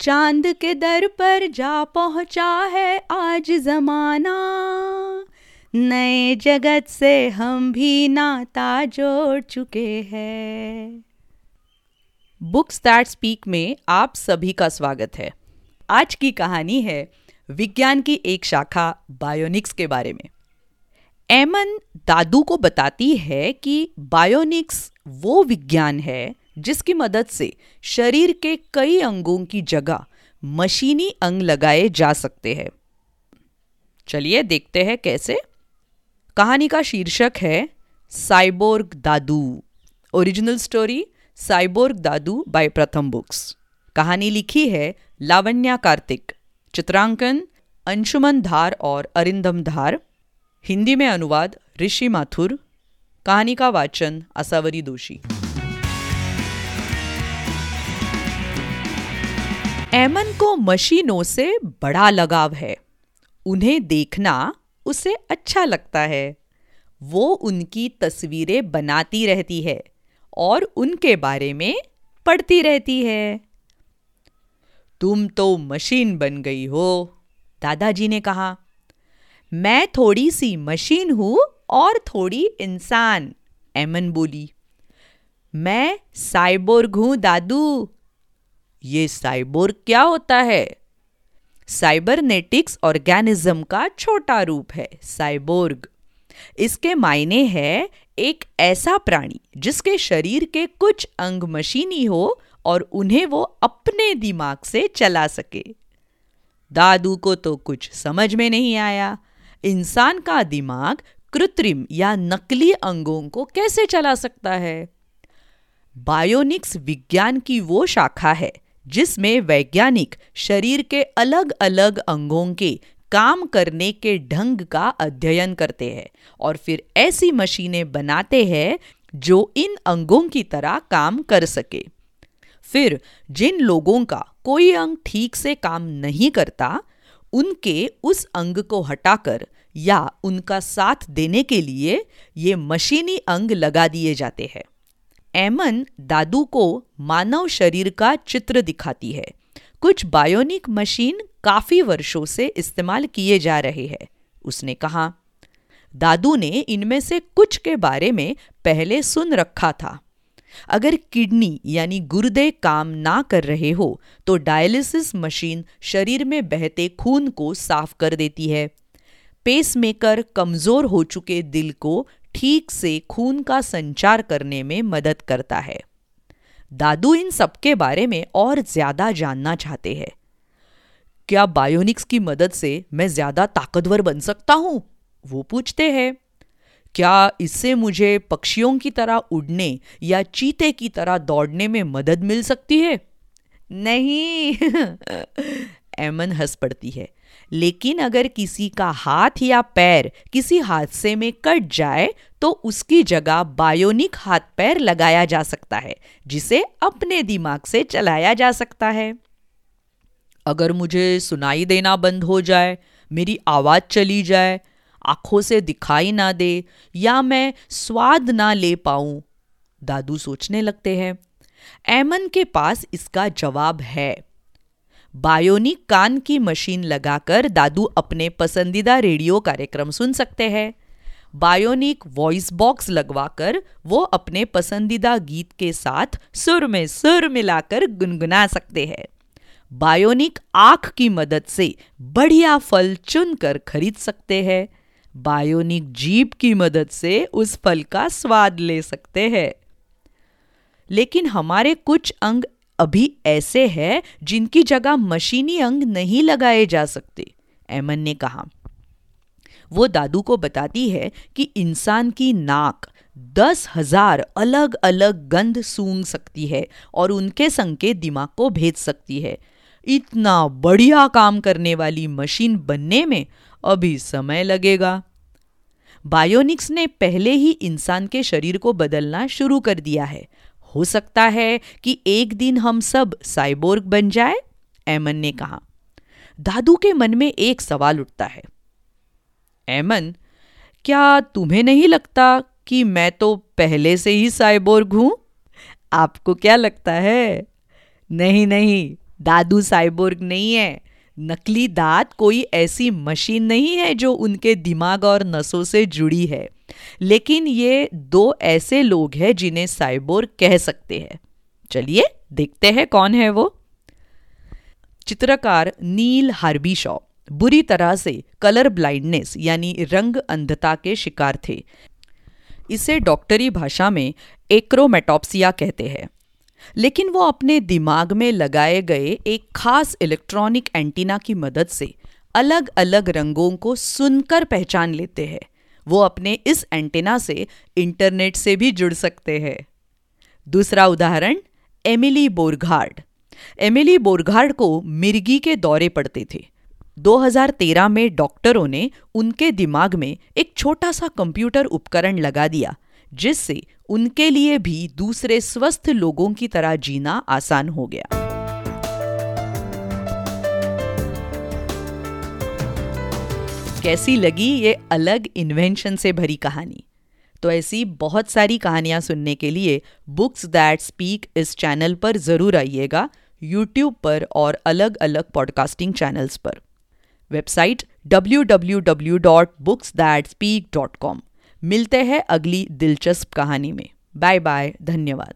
चाँद के दर पर जा पहुँचा है आज जमाना। नए जगत से हम भी नाता जोड़ चुके हैं। बुक्स दैट स्पीक में आप सभी का स्वागत है। आज की कहानी है विज्ञान की एक शाखा बायोनिक्स के बारे में। एमन दादू को बताती है कि बायोनिक्स वो विज्ञान है जिसकी मदद से शरीर के कई अंगों की जगह मशीनी अंग लगाए जा सकते हैं। चलिए देखते हैं कैसे। कहानी का शीर्षक है, cyborg Dadu. Original story, cyborg Dadu by Pratham Books. कहानी लिखी है लावण्या कार्तिक। चित्रांकन, अंशुमन धार और अरिंदम धार। हिंदी में अनुवाद ऋषि माथुर। कहानी का वाचन असावरी दोषी। एमन को मशीनों से बड़ा लगाव है। उन्हें देखना उसे अच्छा लगता है। वो उनकी तस्वीरें बनाती रहती है और उनके बारे में पढ़ती रहती है। तुम तो मशीन बन गई हो, दादाजी ने कहा। मैं थोड़ी सी मशीन हूँ और थोड़ी इंसान एमन बोली। मैं साइबोर्ग हूँ दादू। ये साइबोर्ग क्या होता है? साइबरनेटिक्स ऑर्गेनिज्म का छोटा रूप है, साइबोर्ग। इसके मायने है एक ऐसा प्राणी जिसके शरीर के कुछ अंग मशीनी हो और उन्हें वो अपने दिमाग से चला सके। दादू को तो कुछ समझ में नहीं आया। इंसान का दिमाग कृत्रिम या नकली अंगों को कैसे चला सकता है? बायोनिक्स विज्ञान की वो शाखा है जिसमें वैज्ञानिक शरीर के अलग अलग अंगों के काम करने के ढंग का अध्ययन करते हैं और फिर ऐसी मशीनें बनाते हैं जो इन अंगों की तरह काम कर सके। फिर जिन लोगों का कोई अंग ठीक से काम नहीं करता, उनके उस अंग को हटाकर या उनका साथ देने के लिए ये मशीनी अंग लगा दिए जाते हैं। एमन दादू को मानव शरीर का चित्र दिखाती है। कुछ बायोनिक मशीन काफ़ी वर्षों से इस्तेमाल किए जा रहे हैं, उसने कहा। दादू ने इनमें से कुछ के बारे में पहले सुन रखा था। अगर किडनी यानी गुर्दे काम ना कर रहे हो तो डायलिसिस मशीन शरीर में बहते खून को साफ़ कर देती है। पेसमेकर कमज़ोर हो चुके दिल को ठीक से खून का संचार करने में मदद करता है। दादू इन सब के बारे में और ज़्यादा जानना चाहते हैं। क्या बायोनिक्स की मदद से मैं ज़्यादा ताकतवर बन सकता हूँ? वो पूछते हैं। क्या इससे मुझे पक्षियों की तरह उड़ने या चीते की तरह दौड़ने में मदद मिल सकती है? नहीं। एमन हंस पड़ती है। लेकिन अगर किसी का हाथ या पैर किसी हादसे में कट जाए तो उसकी जगह बायोनिक हाथ पैर लगाया जा सकता है, जिसे अपने दिमाग से चलाया जा सकता है। अगर मुझे सुनाई देना बंद हो जाए, मेरी आवाज़ चली जाए, आँखों से दिखाई ना दे, या मैं स्वाद ना ले पाऊँ, दादू सोचने लगते हैं। एमन के पास इसका जवाब है। बायोनिक कान की मशीन लगाकर दादू अपने पसंदीदा रेडियो कार्यक्रम सुन सकते हैं। बायोनिक वॉइस बॉक्स लगवाकर वो अपने पसंदीदा गीत के साथ सुर में सुर मिलाकर गुनगुना सकते हैं। बायोनिक आँख की मदद से बढ़िया फल चुनकर खरीद सकते हैं। बायोनिक जीप की मदद से उस फल का स्वाद ले सकते हैं। लेकिन हमारे कुछ अंग अभी ऐसे हैं जिनकी जगह मशीनी अंग नहीं लगाए जा सकते एमन ने कहा। वो दादू को बताती है कि इंसान की नाक दस हज़ार अलग अलग गंध सूंघ सकती है और उनके संकेत दिमाग को भेज सकती है। इतना बढ़िया काम करने वाली मशीन बनने में अभी समय लगेगा। बायोनिक्स ने पहले ही इंसान के शरीर को बदलना शुरू कर दिया है। हो सकता है कि एक दिन हम सब साइबोर्ग बन जाए एमन ने कहा। दादू के मन में एक सवाल उठता है। एमन क्या तुम्हें नहीं लगता कि मैं तो पहले से ही साइबोर्ग हूँ? आपको क्या लगता है? नहीं नहीं, दादू साइबोर्ग नहीं है। नकली दांत कोई ऐसी मशीन नहीं है जो उनके दिमाग और नसों से जुड़ी है। लेकिन ये दो ऐसे लोग हैं जिन्हें साइबोर्ग कह सकते हैं। चलिए, देखते हैं कौन है वो। चित्रकार नील हार्बी शॉ बुरी तरह से कलर ब्लाइंडनेस यानी रंग अंधता के शिकार थे। इसे डॉक्टरी भाषा में एक्रोमेटॉप्सिया कहते हैं। लेकिन वो अपने दिमाग में लगाए गए एक खास इलेक्ट्रॉनिक एंटीना की मदद से अलग अलग रंगों को सुनकर पहचान लेते हैं। वो अपने इस एंटेना से इंटरनेट से भी जुड़ सकते हैं। दूसरा उदाहरण, एमिली बोरघार्ड एमिली बोरघार्ड को मिर्गी के दौरे पड़ते थे। 2013 में डॉक्टरों ने उनके दिमाग में एक छोटा सा कंप्यूटर उपकरण लगा दिया, जिससे उनके लिए भी दूसरे स्वस्थ लोगों की तरह जीना आसान हो गया। कैसी लगी ये अलग इन्वेंशन से भरी कहानी? तो ऐसी बहुत सारी कहानियाँ सुनने के लिए बुक्स दैट स्पीक इस चैनल पर ज़रूर आइएगा यूट्यूब पर और अलग अलग पॉडकास्टिंग चैनल्स पर वेबसाइट www.booksthatspeak.com मिलते हैं अगली दिलचस्प कहानी में। बाय बाय धन्यवाद।